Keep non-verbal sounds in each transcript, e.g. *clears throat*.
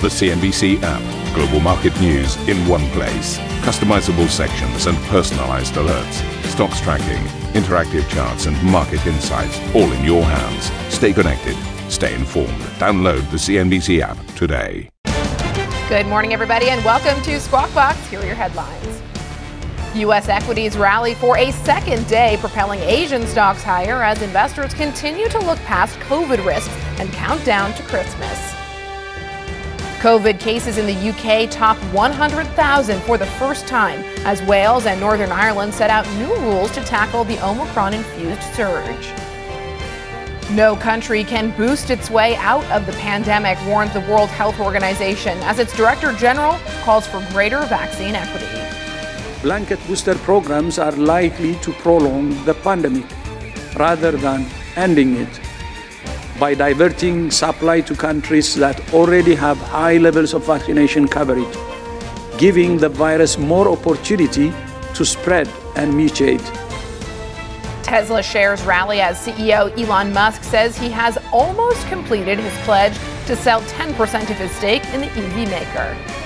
The CNBC app. Global market news in one place. Customizable sections and personalized alerts. Stocks tracking, interactive charts, and market insights all in your hands. Stay connected. Stay informed. Download the CNBC app today. Good morning, everybody, and welcome to Squawk Box. Here are your headlines. U.S. equities rally for a second day, propelling Asian stocks higher as investors continue to look past COVID risks and count down to Christmas. COVID cases in the UK top 100,000 for the first time as Wales and Northern Ireland set out new rules to tackle the Omicron infused surge. No country can boost its way out of the pandemic, warns the World Health Organization, as its Director General calls for greater vaccine equity. Blanket booster programs are likely to prolong the pandemic rather than ending it by diverting supply to countries that already have high levels of vaccination coverage, giving the virus more opportunity to spread and mutate. Tesla shares rally as CEO Elon Musk says he has almost completed his pledge to sell 10% of his stake in the EV maker.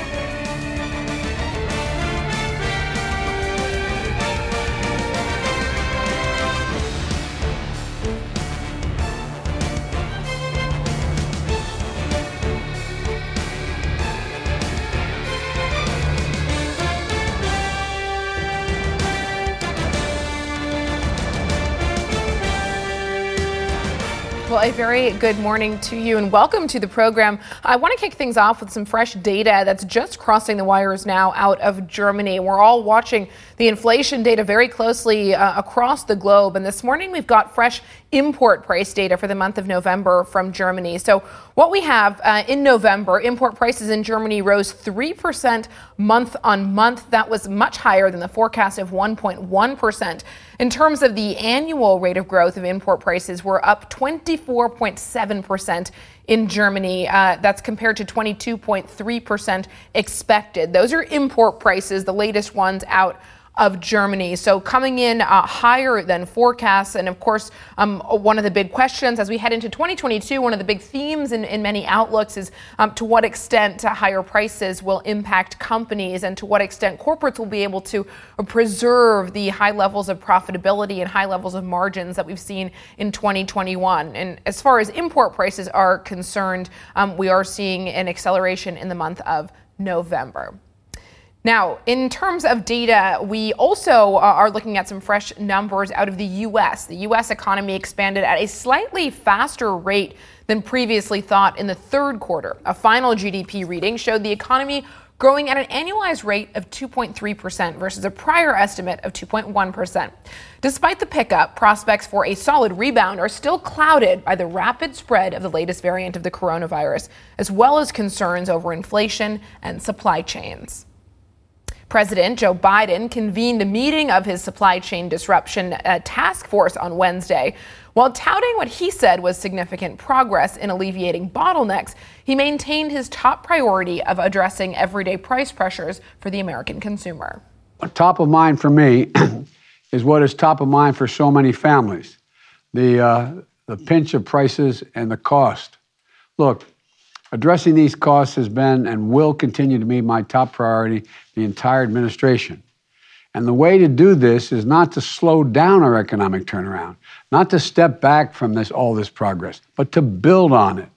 A very good morning to you and welcome to the program. I want to kick things off with some fresh data that's just crossing the wires now out of Germany. We're all watching the inflation data very closely uh, across the globe. And this morning we've got fresh import price data for the month of November from Germany. So, what we have uh, in November, import prices in Germany rose 3% month on month. That was much higher than the forecast of 1.1%. In terms of the annual rate of growth of import prices, we're up 24.7% in Germany. Uh, that's compared to 22.3% expected. Those are import prices, the latest ones out of Germany. So coming in uh, higher than forecasts. And of course, um, one of the big questions as we head into 2022, one of the big themes in, in many outlooks is um, to what extent higher prices will impact companies and to what extent corporates will be able to preserve the high levels of profitability and high levels of margins that we've seen in 2021. And as far as import prices are concerned, um, we are seeing an acceleration in the month of November. Now, in terms of data, we also uh, are looking at some fresh numbers out of the US. The US economy expanded at a slightly faster rate than previously thought in the third quarter. A final GDP reading showed the economy growing at an annualized rate of 2.3% versus a prior estimate of 2.1%. Despite the pickup, prospects for a solid rebound are still clouded by the rapid spread of the latest variant of the coronavirus, as well as concerns over inflation and supply chains. President Joe Biden convened a meeting of his supply chain disruption uh, task force on Wednesday. While touting what he said was significant progress in alleviating bottlenecks, he maintained his top priority of addressing everyday price pressures for the American consumer. Top of mind for me *clears throat* is what is top of mind for so many families the, uh, the pinch of prices and the cost. Look, Addressing these costs has been and will continue to be my top priority the entire administration. And the way to do this is not to slow down our economic turnaround, not to step back from this all this progress, but to build on it.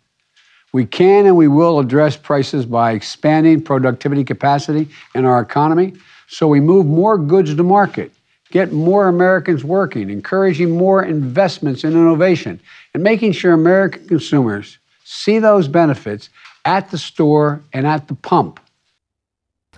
We can and we will address prices by expanding productivity capacity in our economy so we move more goods to market, get more Americans working, encouraging more investments in innovation, and making sure American consumers see those benefits at the store and at the pump.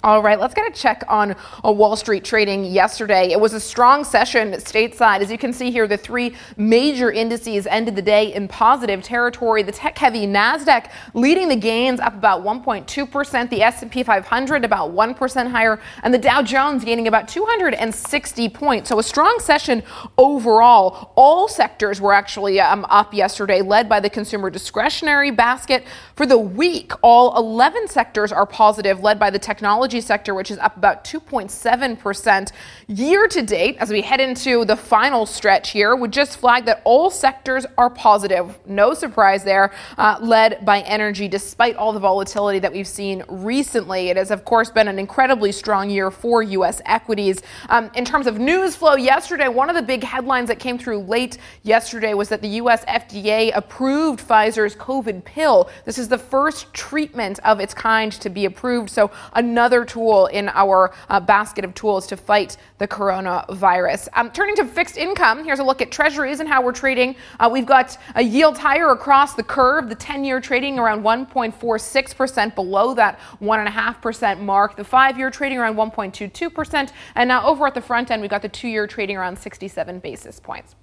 All right, let's get a check on a Wall Street trading yesterday. It was a strong session stateside. As you can see here, the three major indices ended the day in positive territory. The tech-heavy Nasdaq leading the gains up about 1.2%, the S&P 500 about 1% higher, and the Dow Jones gaining about 260 points. So a strong session overall. All sectors were actually um, up yesterday, led by the consumer discretionary basket. For the week, all 11 sectors are positive, led by the technology sector, which is up about 2.7% year to date. As we head into the final stretch here, would just flag that all sectors are positive. No surprise there, uh, led by energy, despite all the volatility that we've seen recently. It has, of course, been an incredibly strong year for U.S. equities. Um, in terms of news flow, yesterday, one of the big headlines that came through late yesterday was that the U.S. FDA approved Pfizer's COVID pill. This is the first treatment of its kind to be approved. So, another tool in our uh, basket of tools to fight the coronavirus. Um, turning to fixed income, here's a look at treasuries and how we're trading. Uh, we've got a yield higher across the curve, the 10 year trading around 1.46%, below that 1.5% mark. The five year trading around 1.22%. And now over at the front end, we've got the two year trading around 67 basis points.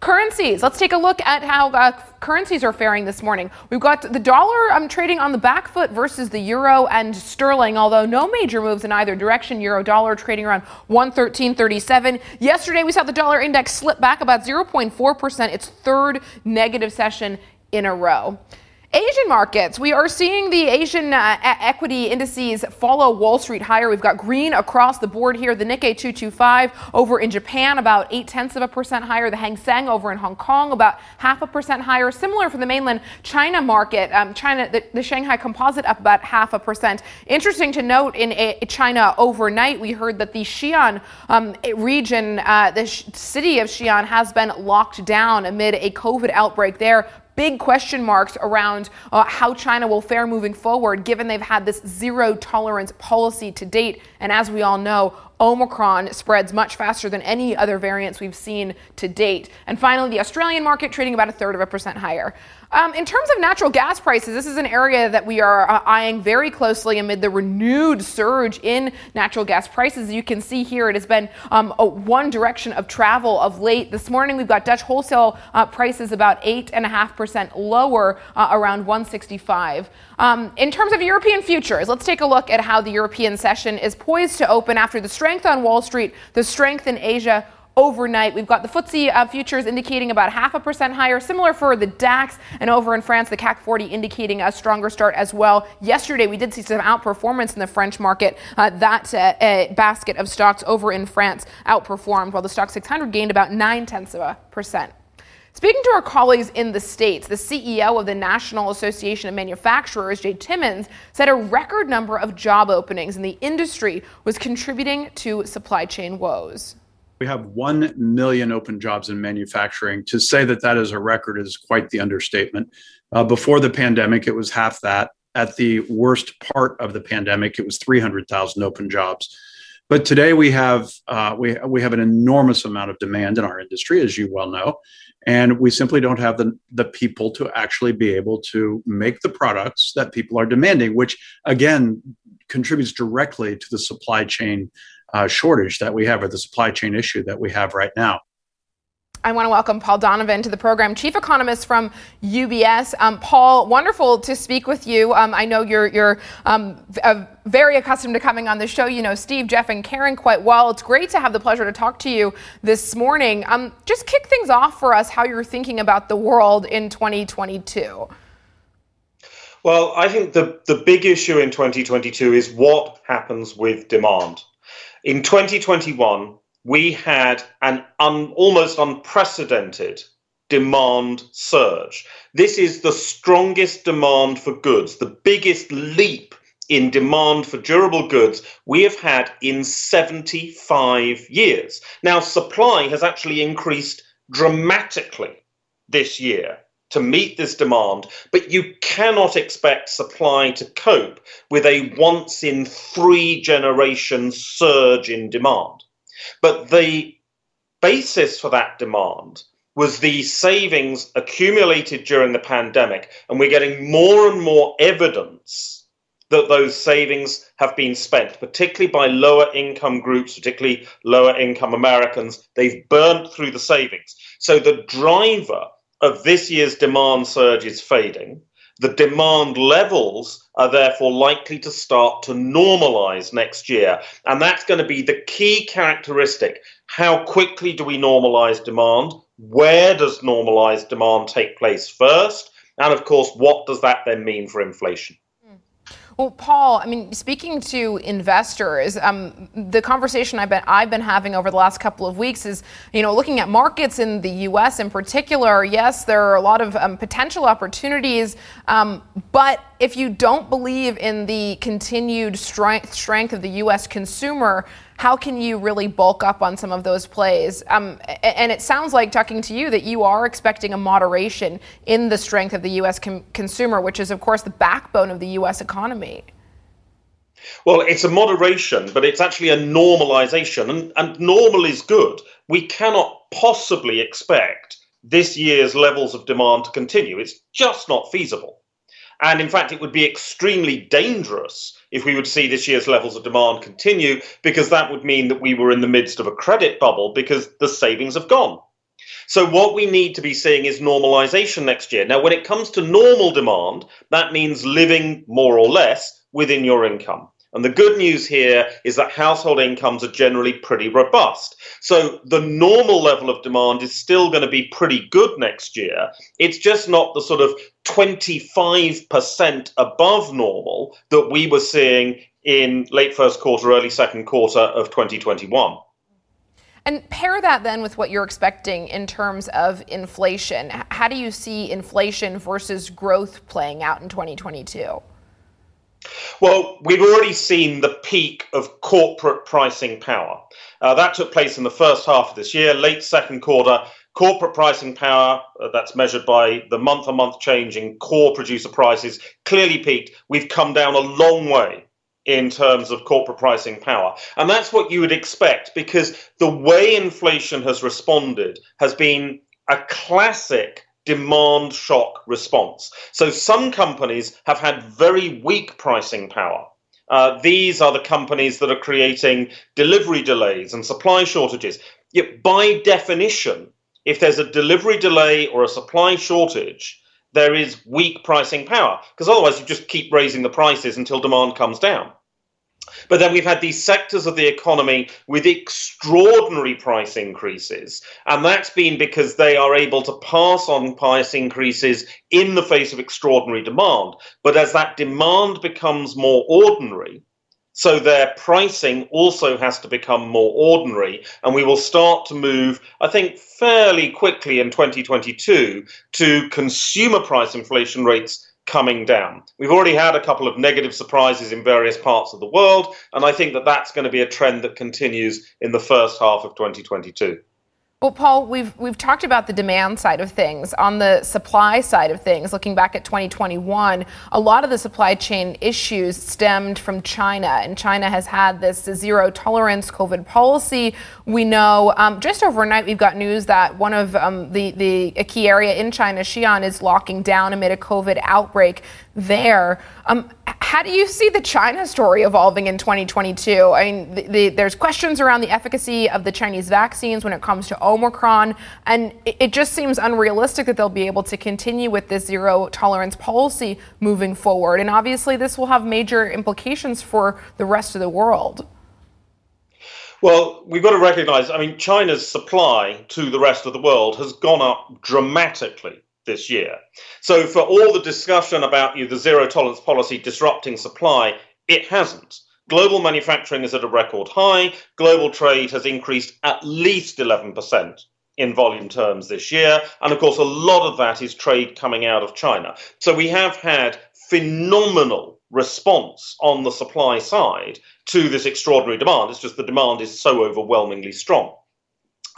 Currencies. Let's take a look at how uh, currencies are faring this morning. We've got the dollar um, trading on the back foot versus the euro and sterling, although no major moves in either direction. Euro dollar trading around 113.37. Yesterday, we saw the dollar index slip back about 0.4%, its third negative session in a row. Asian markets, we are seeing the Asian uh, equity indices follow Wall Street higher. We've got green across the board here. The Nikkei 225 over in Japan, about eight tenths of a percent higher. The Hang Seng over in Hong Kong, about half a percent higher. Similar for the mainland China market. Um, China, the, the, Shanghai Composite up about half a percent. Interesting to note in a, China overnight, we heard that the Xi'an um, region, uh, the sh- city of Xi'an, has been locked down amid a COVID outbreak there big question marks around uh, how China will fare moving forward, given they've had this zero tolerance policy to date. And as we all know, Omicron spreads much faster than any other variants we've seen to date. And finally, the Australian market trading about a third of a percent higher. Um, in terms of natural gas prices, this is an area that we are uh, eyeing very closely amid the renewed surge in natural gas prices. You can see here it has been um, a one direction of travel of late. This morning we've got Dutch wholesale uh, prices about 8.5% lower, uh, around 165. Um, in terms of European futures, let's take a look at how the European session is poised to open after the strength on Wall Street, the strength in Asia overnight. We've got the FTSE uh, futures indicating about half a percent higher, similar for the DAX, and over in France, the CAC 40 indicating a stronger start as well. Yesterday, we did see some outperformance in the French market. Uh, that uh, uh basket of stocks over in France outperformed, while the Stoxx 600 gained about nine tenths of a percent. Speaking to our colleagues in the States, the CEO of the National Association of Manufacturers, Jay Timmons, said a record number of job openings in the industry was contributing to supply chain woes. We have 1 million open jobs in manufacturing. To say that that is a record is quite the understatement. Uh, before the pandemic, it was half that. At the worst part of the pandemic, it was 300,000 open jobs. But today we have uh, we we have an enormous amount of demand in our industry, as you well know, and we simply don't have the the people to actually be able to make the products that people are demanding, which again contributes directly to the supply chain uh, shortage that we have or the supply chain issue that we have right now. I want to welcome Paul Donovan to the program, chief economist from UBS. Um, Paul, wonderful to speak with you. Um, I know you're you're um, very accustomed to coming on the show. You know Steve, Jeff, and Karen quite well. It's great to have the pleasure to talk to you this morning. Um, just kick things off for us. How you're thinking about the world in 2022. Well, I think the the big issue in 2022 is what happens with demand. In 2021, we had an un, almost unprecedented demand surge. This is the strongest demand for goods, the biggest leap in demand for durable goods we have had in 75 years. Now, supply has actually increased dramatically this year to meet this demand, but you cannot expect supply to cope with a once in three generation surge in demand. But the basis for that demand was the savings accumulated during the pandemic, and we're getting more and more evidence that those savings have been spent, particularly by lower income groups, particularly lower income Americans. They've burnt through the savings. So the driver of this year's demand surge is fading. The demand levels are therefore likely to start to normalize next year. And that's going to be the key characteristic. How quickly do we normalize demand? Where does normalized demand take place first? And of course, what does that then mean for inflation? Well, Paul, I mean, speaking to investors, um, the conversation I've been I've been having over the last couple of weeks is, you know, looking at markets in the U.S. in particular. Yes, there are a lot of um, potential opportunities, um, but if you don't believe in the continued strength strength of the U.S. consumer, how can you really bulk up on some of those plays? Um, and it sounds like, talking to you, that you are expecting a moderation in the strength of the U.S. Com- consumer, which is, of course, the backbone of the U.S. economy. Well, it's a moderation, but it's actually a normalization. And, and normal is good. We cannot possibly expect this year's levels of demand to continue. It's just not feasible. And in fact, it would be extremely dangerous if we would see this year's levels of demand continue, because that would mean that we were in the midst of a credit bubble because the savings have gone. So, what we need to be seeing is normalization next year. Now, when it comes to normal demand, that means living more or less within your income. And the good news here is that household incomes are generally pretty robust. So the normal level of demand is still going to be pretty good next year. It's just not the sort of 25% above normal that we were seeing in late first quarter, early second quarter of 2021. And pair that then with what you're expecting in terms of inflation. How do you see inflation versus growth playing out in 2022? Well, we've already seen the peak of corporate pricing power. Uh, that took place in the first half of this year, late second quarter. Corporate pricing power, uh, that's measured by the month on month change in core producer prices, clearly peaked. We've come down a long way in terms of corporate pricing power. And that's what you would expect because the way inflation has responded has been a classic demand shock response. So some companies have had very weak pricing power. Uh, these are the companies that are creating delivery delays and supply shortages. Yet, by definition, if there's a delivery delay or a supply shortage, there is weak pricing power because otherwise you just keep raising the prices until demand comes down. But then we've had these sectors of the economy with extraordinary price increases. And that's been because they are able to pass on price increases in the face of extraordinary demand. But as that demand becomes more ordinary, so their pricing also has to become more ordinary. And we will start to move, I think, fairly quickly in 2022 to consumer price inflation rates coming down. We've already had a couple of negative surprises in various parts of the world, and I think that that's going to be a trend that continues in the first half of 2022. Well, Paul, we've we've talked about the demand side of things. On the supply side of things, looking back at 2021, a lot of the supply chain issues stemmed from China, and China has had this zero tolerance COVID policy. We know um, just overnight we've got news that one of um, the the a key area in China, Xi'an, is locking down amid a COVID outbreak there. Um, how do you see the China story evolving in 2022? I mean, the, the, there's questions around the efficacy of the Chinese vaccines when it comes to Omicron, and it, it just seems unrealistic that they'll be able to continue with this zero tolerance policy moving forward. And obviously, this will have major implications for the rest of the world. Well, we've got to recognize, I mean, China's supply to the rest of the world has gone up dramatically this year. So, for all the discussion about you know, the zero tolerance policy disrupting supply, it hasn't. Global manufacturing is at a record high. Global trade has increased at least 11% in volume terms this year. And of course, a lot of that is trade coming out of China. So we have had phenomenal response on the supply side to this extraordinary demand. It's just the demand is so overwhelmingly strong.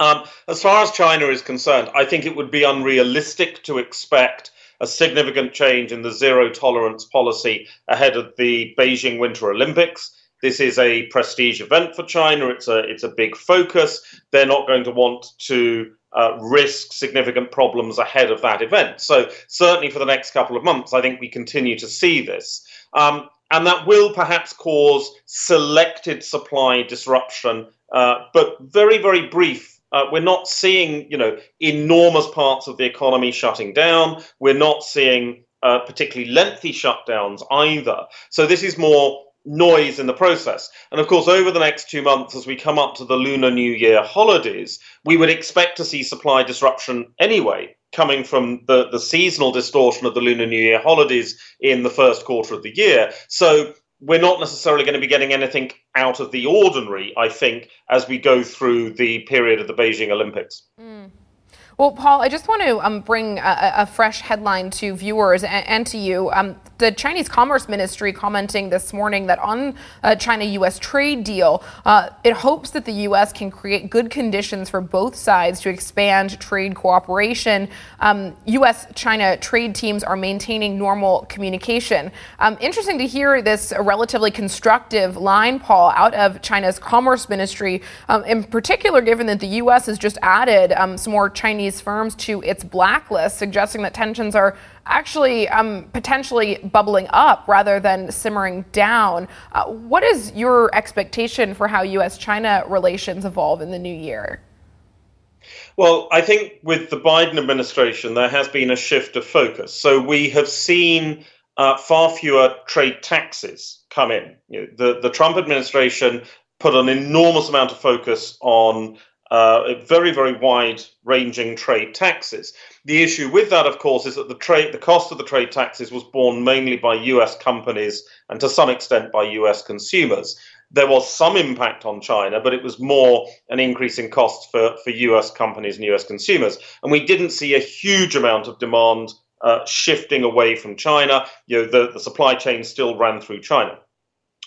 Um, as far as China is concerned, I think it would be unrealistic to expect a significant change in the zero tolerance policy ahead of the Beijing Winter Olympics. This is a prestige event for China. It's a it's a big focus. They're not going to want to uh, risk significant problems ahead of that event. So certainly for the next couple of months, I think we continue to see this. Um, and that will perhaps cause selected supply disruption, uh, but very, very brief uh, we're not seeing, you know, enormous parts of the economy shutting down. We're not seeing uh, particularly lengthy shutdowns either. So this is more noise in the process. And of course, over the next two months, as we come up to the Lunar New Year holidays, we would expect to see supply disruption anyway coming from the, the seasonal distortion of the Lunar New Year holidays in the first quarter of the year. So we're not necessarily going to be getting anything out of the ordinary, I think, as we go through the period of the Beijing Olympics. Mm. Well, Paul, I just want to um, bring a, a, fresh headline to viewers and, and to you. Um, the Chinese Commerce Ministry commenting this morning that on a China US trade deal, uh, it hopes that the US can create good conditions for both sides to expand trade cooperation. Um, US China trade teams are maintaining normal communication. Um, interesting to hear this relatively constructive line, Paul, out of China's Commerce Ministry, um, in particular, given that the US has just added um, some more Chinese firms to its blacklist, suggesting that tensions are actually um, potentially bubbling up rather than simmering down. Uh, what is your expectation for how U.S. China relations evolve in the new year? Well, I think with the Biden administration, there has been a shift of focus. So we have seen uh, far fewer trade taxes come in. You know, the, the Trump administration put an enormous amount of focus on uh, very, very wide ranging trade taxes. The issue with that, of course, is that the trade, the cost of the trade taxes was borne mainly by US companies and to some extent by US consumers. There was some impact on China, but it was more an increase in costs for, for US companies and US consumers. And we didn't see a huge amount of demand uh, shifting away from China. You know, the, the supply chain still ran through China.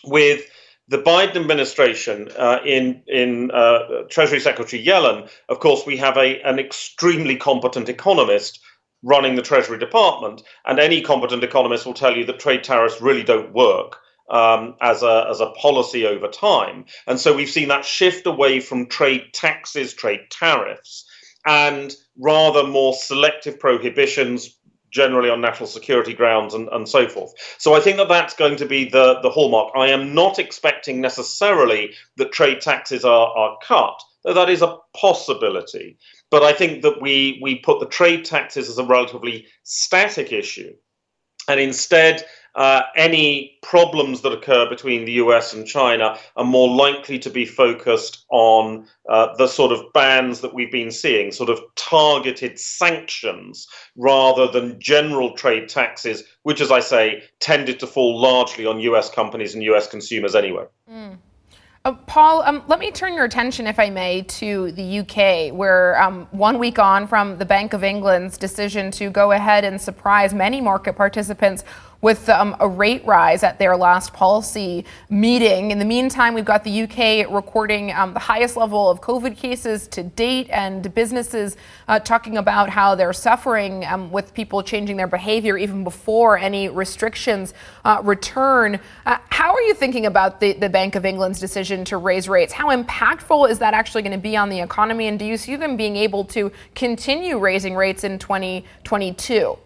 With the Biden administration, uh, in in uh, Treasury Secretary Yellen, of course, we have a an extremely competent economist running the Treasury Department, and any competent economist will tell you that trade tariffs really don't work. Um, as a as a policy over time, and so we've seen that shift away from trade taxes, trade tariffs, and rather more selective prohibitions, generally on national security grounds and, and so forth. So I think that that's going to be the, the hallmark. I am not expecting necessarily that trade taxes are, are cut, though that is a possibility. But I think that we, we put the trade taxes as a relatively static issue. And instead, uh, any problems that occur between the US and China are more likely to be focused on uh, the sort of bans that we've been seeing, sort of targeted sanctions, rather than general trade taxes, which, as I say, tended to fall largely on US companies and US consumers anyway. Mm. Uh, Paul, um, let me turn your attention, if I may, to the UK, where um, one week on from the Bank of England's decision to go ahead and surprise many market participants with um, a rate rise at their last policy meeting. In the meantime, we've got the UK recording um, the highest level of COVID cases to date, and businesses uh, talking about how they're suffering um, with people changing their behavior even before any restrictions uh, return. Uh, how are you thinking about the, the Bank of England's decision to raise rates? How impactful is that actually going to be on the economy? And do you see them being able to continue raising rates in 2022?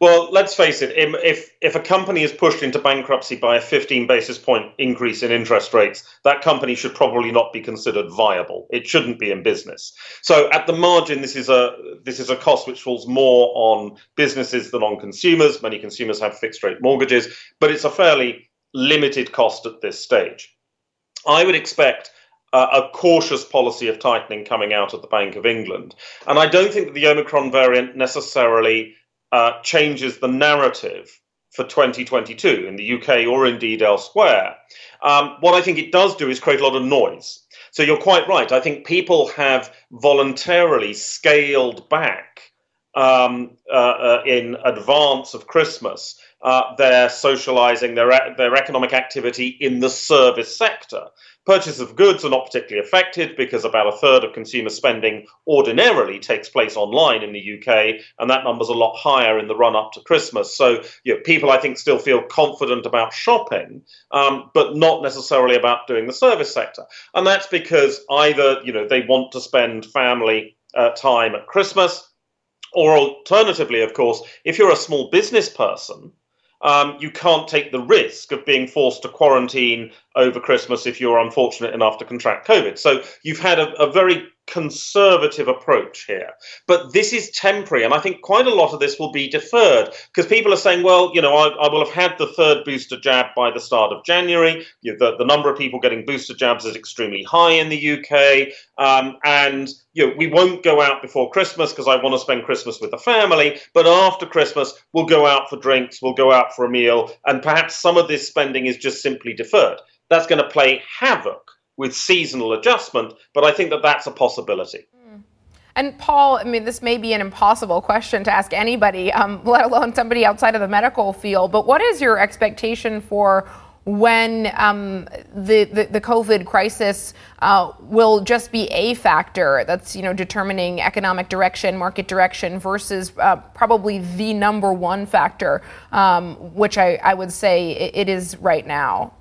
Well, let's face it. If if a company is pushed into bankruptcy by a 15 basis point increase in interest rates, that company should probably not be considered viable. It shouldn't be in business. So, at the margin, this is a this is a cost which falls more on businesses than on consumers. Many consumers have fixed rate mortgages, but it's a fairly limited cost at this stage. I would expect a cautious policy of tightening coming out of the Bank of England. And I don't think that the Omicron variant necessarily uh, changes the narrative for 2022 in the UK or indeed elsewhere. Um, what I think it does do is create a lot of noise. So you're quite right. I think people have voluntarily scaled back um, uh, uh, in advance of Christmas uh, their socializing, their, their economic activity in the service sector. Purchase of goods are not particularly affected because about a third of consumer spending ordinarily takes place online in the UK, and that number's a lot higher in the run up to Christmas. So you know, people, I think, still feel confident about shopping, um, but not necessarily about doing the service sector. And that's because either you know they want to spend family uh, time at Christmas, or alternatively, of course, if you're a small business person um, you can't take the risk of being forced to quarantine over Christmas if you're unfortunate enough to contract COVID. So you've had a, a very conservative approach here. But this is temporary, and I think quite a lot of this will be deferred because people are saying, well, you know, I, I, will have had the third booster jab by the start of January. You know, the, the number of people getting booster jabs is extremely high in the UK, um, and you know, we won't go out before Christmas because I want to spend Christmas with the family. But after Christmas, we'll go out for drinks, we'll go out for a meal, and perhaps some of this spending is just simply deferred. That's going to play havoc with seasonal adjustment, but I think that that's a possibility. Hmm. And Paul, I mean, this may be an impossible question to ask anybody, um, *laughs* let alone somebody outside of the medical field, but what is your expectation for when um, the, the, the COVID crisis uh, will just be a factor that's you know determining economic direction, market direction, versus uh, probably the number one factor, um, which I, I would say it is right now.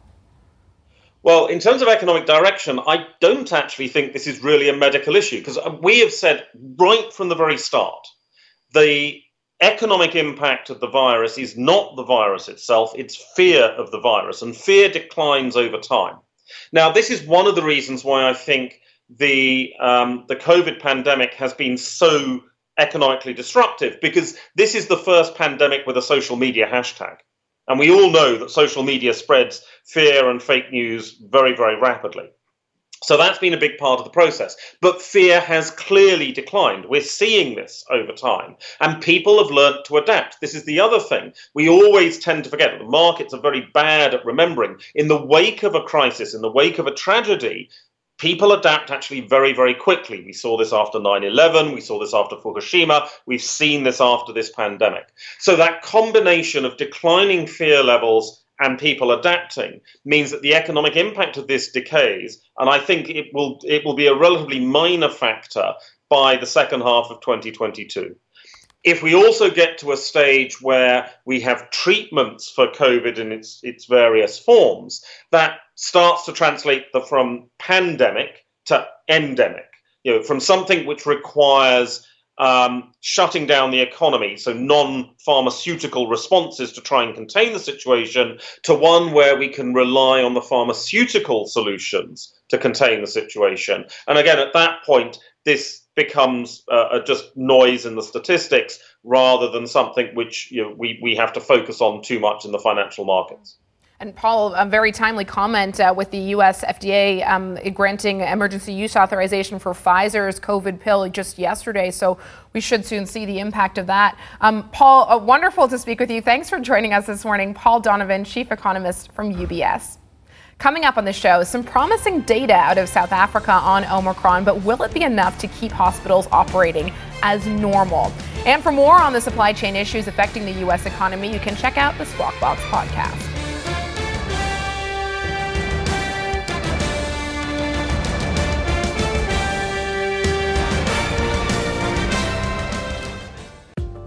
Well, in terms of economic direction, I don't actually think this is really a medical issue because we have said right from the very start the economic impact of the virus is not the virus itself, it's fear of the virus, and fear declines over time. Now, this is one of the reasons why I think the um, the COVID pandemic has been so economically disruptive because this is the first pandemic with a social media hashtag. And we all know that social media spreads fear and fake news very, very rapidly. So that's been a big part of the process. But fear has clearly declined. We're seeing this over time. And people have learnt to adapt. This is the other thing. We always tend to forget that the markets are very bad at remembering. In the wake of a crisis, in the wake of a tragedy, people adapt actually very, very quickly. We saw this after 9 11, we saw this after Fukushima, we've seen this after this pandemic. So, that combination of declining fear levels and people adapting means that the economic impact of this decays, and I think it will, it will be a relatively minor factor by the second half of 2022. If we also get to a stage where we have treatments for COVID in its, its various forms, that starts to translate the, from pandemic to endemic. You know, from something which requires um, shutting down the economy, so non pharmaceutical responses to try and contain the situation, to one where we can rely on the pharmaceutical solutions to contain the situation. And again, at that point, this becomes uh, just noise in the statistics rather than something which you know, we, we have to focus on too much in the financial markets. And Paul, a very timely comment uh, with the U.S. FDA um, granting emergency use authorization for Pfizer's COVID pill just yesterday. So we should soon see the impact of that. Um, Paul, uh, wonderful to speak with you. Thanks for joining us this morning. Paul Donovan, chief economist from UBS. Coming up on the show, some promising data out of South Africa on Omicron, but will it be enough to keep hospitals operating as normal? And for more on the supply chain issues affecting the U.S. economy, you can check out the Squawk Box podcast.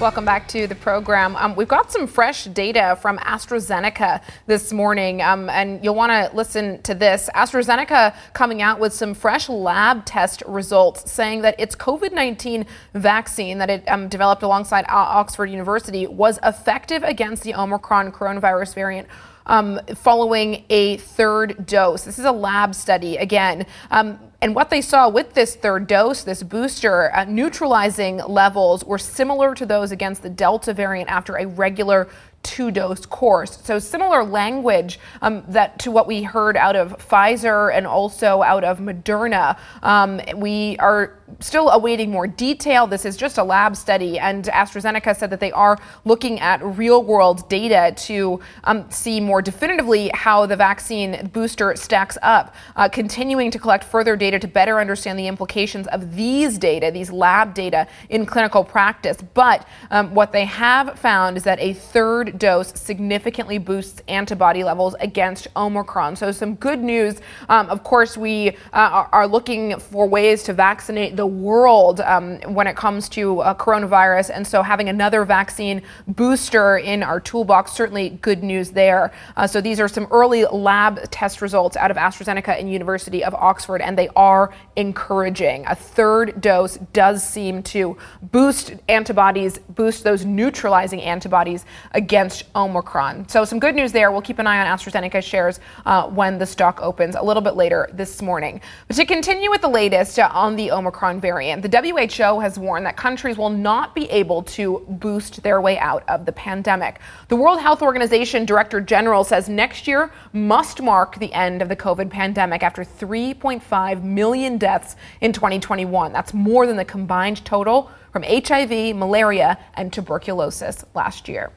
Welcome back to the program. Um, we've got some fresh data from AstraZeneca this morning, um, and you'll want to listen to this. AstraZeneca coming out with some fresh lab test results saying that its COVID 19 vaccine that it um, developed alongside Oxford University was effective against the Omicron coronavirus variant. Um, following a third dose. This is a lab study again. Um, and what they saw with this third dose, this booster, uh, neutralizing levels were similar to those against the Delta variant after a regular two dose course. So similar language um, that to what we heard out of Pfizer and also out of Moderna. Um, we are still awaiting more detail. This is just a lab study, and AstraZeneca said that they are looking at real world data to um, see more definitively how the vaccine booster stacks up, uh, continuing to collect further data to better understand the implications of these data, these lab data in clinical practice. But um, what they have found is that a third third dose significantly boosts antibody levels against Omicron. So, some good news. Um, of course, we uh, are looking for ways to vaccinate the world um, when it comes to uh, coronavirus. And so having another vaccine booster in our toolbox, certainly good news there. Uh, so these are some early lab test results out of AstraZeneca and University of Oxford, and they are encouraging. A third dose does seem to boost antibodies, boost those neutralizing antibodies against Omicron. So some good news there. We'll keep an eye on AstraZeneca shares uh, when the stock opens a little bit later this morning. But to continue with the latest uh, on the Omicron variant, the WHO has warned that countries will not be able to boost their way out of the pandemic. The World Health Organization Director General says next year must mark the end of the COVID pandemic after 3.5 million deaths in 2021. That's more than the combined total from HIV, malaria, and tuberculosis last year.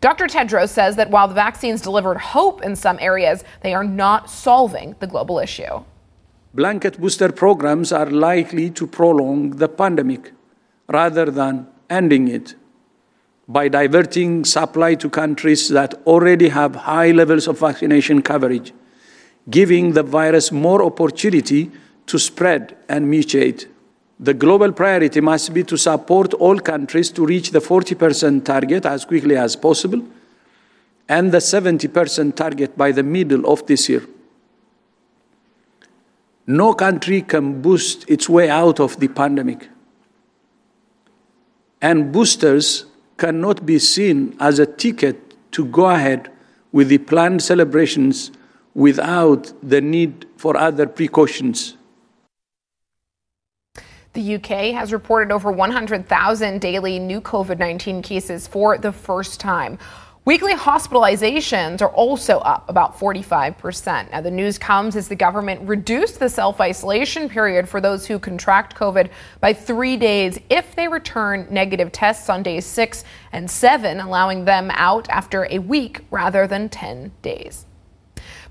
Dr. Tedros says that while the vaccines delivered hope in some areas, they are not solving the global issue. Blanket booster programs are likely to prolong the pandemic rather than ending it by diverting supply to countries that already have high levels of vaccination coverage, giving the virus more opportunity to spread and mutate. The global priority must be to support all countries to reach the 40% target as quickly as possible and the 70% target by the middle of this year. No country can boost its way out of the pandemic. And boosters cannot be seen as a ticket to go ahead with the planned celebrations without the need for other precautions. The UK has reported over 100,000 daily new COVID 19 cases for the first time. Weekly hospitalizations are also up about 45%. Now, the news comes as the government reduced the self isolation period for those who contract COVID by three days if they return negative tests on days six and seven, allowing them out after a week rather than 10 days.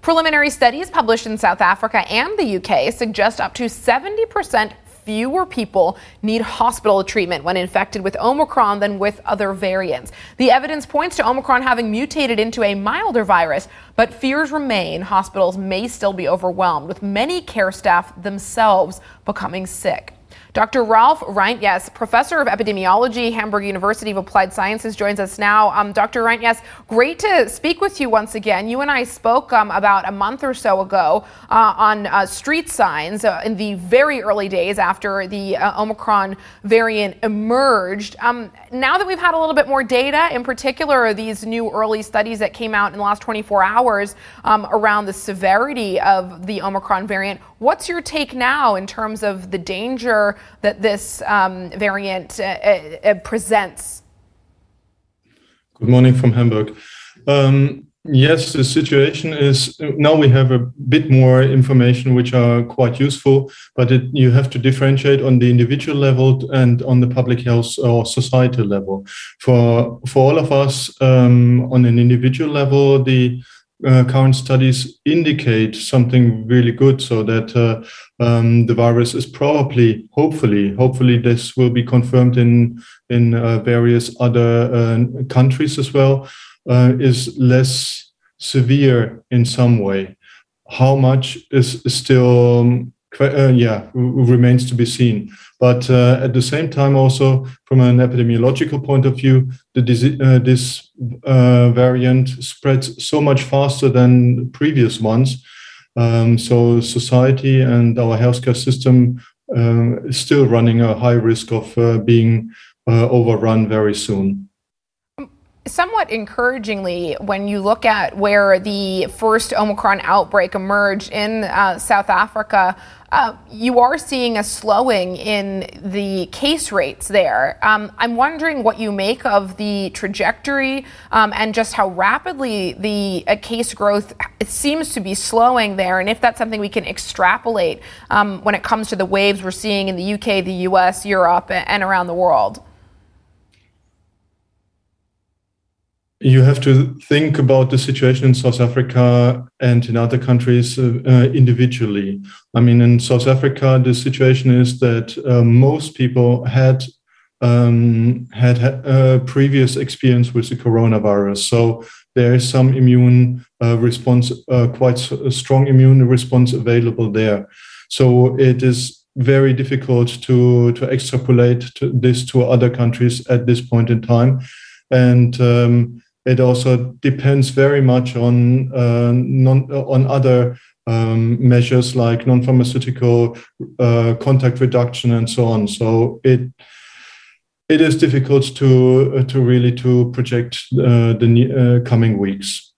Preliminary studies published in South Africa and the UK suggest up to 70% fewer people need hospital treatment when infected with Omicron than with other variants. The evidence points to Omicron having mutated into a milder virus, but fears remain hospitals may still be overwhelmed, with many care staff themselves becoming sick. Dr. Ralph Reintjes, professor of epidemiology, Hamburg University of Applied Sciences, joins us now. Um, Dr. Reintjes, great to speak with you once again. You and I spoke um, about a month or so ago uh, on uh, street signs uh, in the very early days after the uh, Omicron variant emerged. Um, now that we've had a little bit more data, in particular these new early studies that came out in the last 24 hours um, around the severity of the Omicron variant, what's your take now in terms of the danger that this um, variant uh, uh, presents? Good morning from Hamburg. Um, yes, the situation is now we have a bit more information, which are quite useful, but it, you have to differentiate on the individual level and on the public health or societal level. For for all of us, um, on an individual level, the uh, current studies indicate something really good so that uh, um, the virus is probably hopefully hopefully this will be confirmed in in uh, various other uh, countries as well uh, is less severe in some way. How much is still um, uh, yeah remains to be seen but uh, at the same time, also from an epidemiological point of view, the uh, this uh, variant spreads so much faster than previous ones. Um, so society and our healthcare system um, is still running a high risk of uh, being uh, overrun very soon somewhat encouragingly, when you look at where the first Omicron outbreak emerged in uh, South Africa, uh, you are seeing a slowing in the case rates there. Um, I'm wondering what you make of the trajectory um, and just how rapidly the uh, case growth seems to be slowing there, and if that's something we can extrapolate um, when it comes to the waves we're seeing in the UK, the US, Europe, and around the world. You have to think about the situation in South Africa and in other countries uh, uh, individually. I mean, in South Africa, the situation is that uh, most people had um, had a previous experience with the coronavirus, so there is some immune uh, response, uh, quite a strong immune response available there. So it is very difficult to to extrapolate to this to other countries at this point in time, and um, it also depends very much on uh, non, on other um, measures like non-pharmaceutical uh, contact reduction and so on. So it it is difficult to uh, to really to project uh, the uh, coming weeks.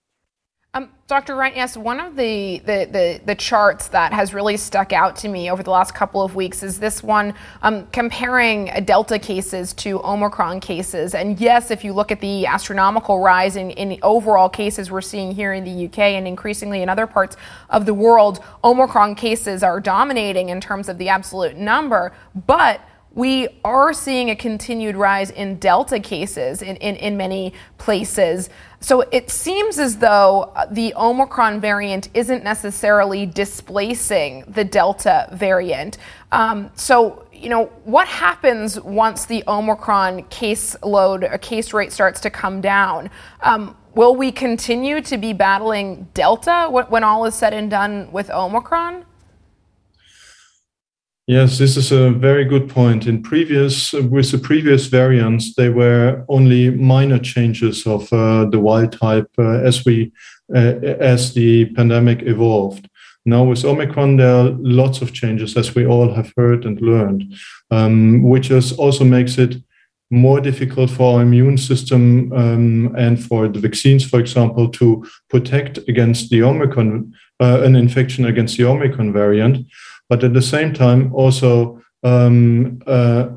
Dr. Reintjes, one of the, the, the, the, charts that has really stuck out to me over the last couple of weeks is this one um, comparing Delta cases to Omicron cases. And yes, if you look at the astronomical rise in, in overall cases we're seeing here in the UK and increasingly in other parts of the world, Omicron cases are dominating in terms of the absolute number. But we are seeing a continued rise in Delta cases in, in, in, many places. So it seems as though the Omicron variant isn't necessarily displacing the Delta variant. Um, so, you know, what happens once the Omicron case load, a case rate starts to come down? Um, will we continue to be battling Delta when all is said and done with Omicron? Yes, this is a very good point. In previous, with the previous variants, they were only minor changes of uh, the wild type uh, as we, uh, as the pandemic evolved. Now with Omicron, there are lots of changes, as we all have heard and learned, um, which is also makes it more difficult for our immune system um, and for the vaccines, for example, to protect against the Omicron, uh, an infection against the Omicron variant but at the same time, also um, uh,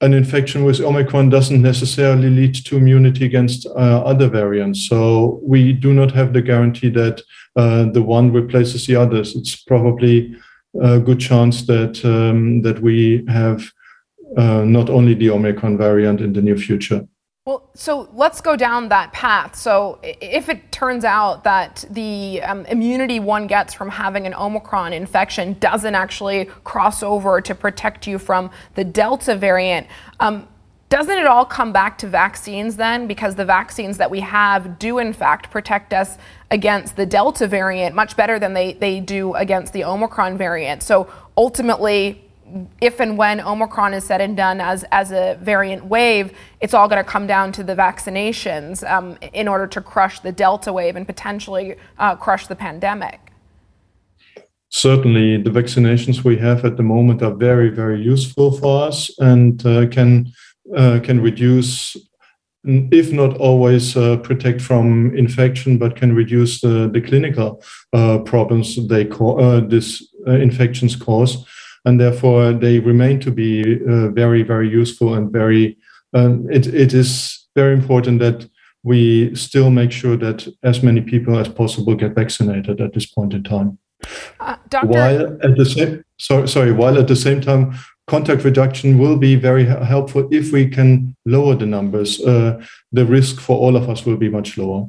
an infection with Omicron doesn't necessarily lead to immunity against uh, other variants. So we do not have the guarantee that uh, the one replaces the others. It's probably a good chance that um, that we have uh, not only the Omicron variant in the near future. Well, so let's go down that path. So, if it turns out that the um, immunity one gets from having an Omicron infection doesn't actually cross over to protect you from the Delta variant, um, doesn't it all come back to vaccines then? Because the vaccines that we have do, in fact, protect us against the Delta variant much better than they, they do against the Omicron variant. So, ultimately, if and when Omicron is said and done as, as a variant wave, it's all going to come down to the vaccinations um, in order to crush the Delta wave and potentially uh, crush the pandemic. Certainly, the vaccinations we have at the moment are very, very useful for us and uh, can uh, can reduce, if not always uh, protect from infection, but can reduce the, the clinical uh, problems they call uh, this infections cause and therefore they remain to be uh, very, very useful and very. Um, it, it is very important that we still make sure that as many people as possible get vaccinated at this point in time. Uh, while at the same sorry, sorry, while at the same time, contact reduction will be very helpful if we can lower the numbers. Uh, the risk for all of us will be much lower.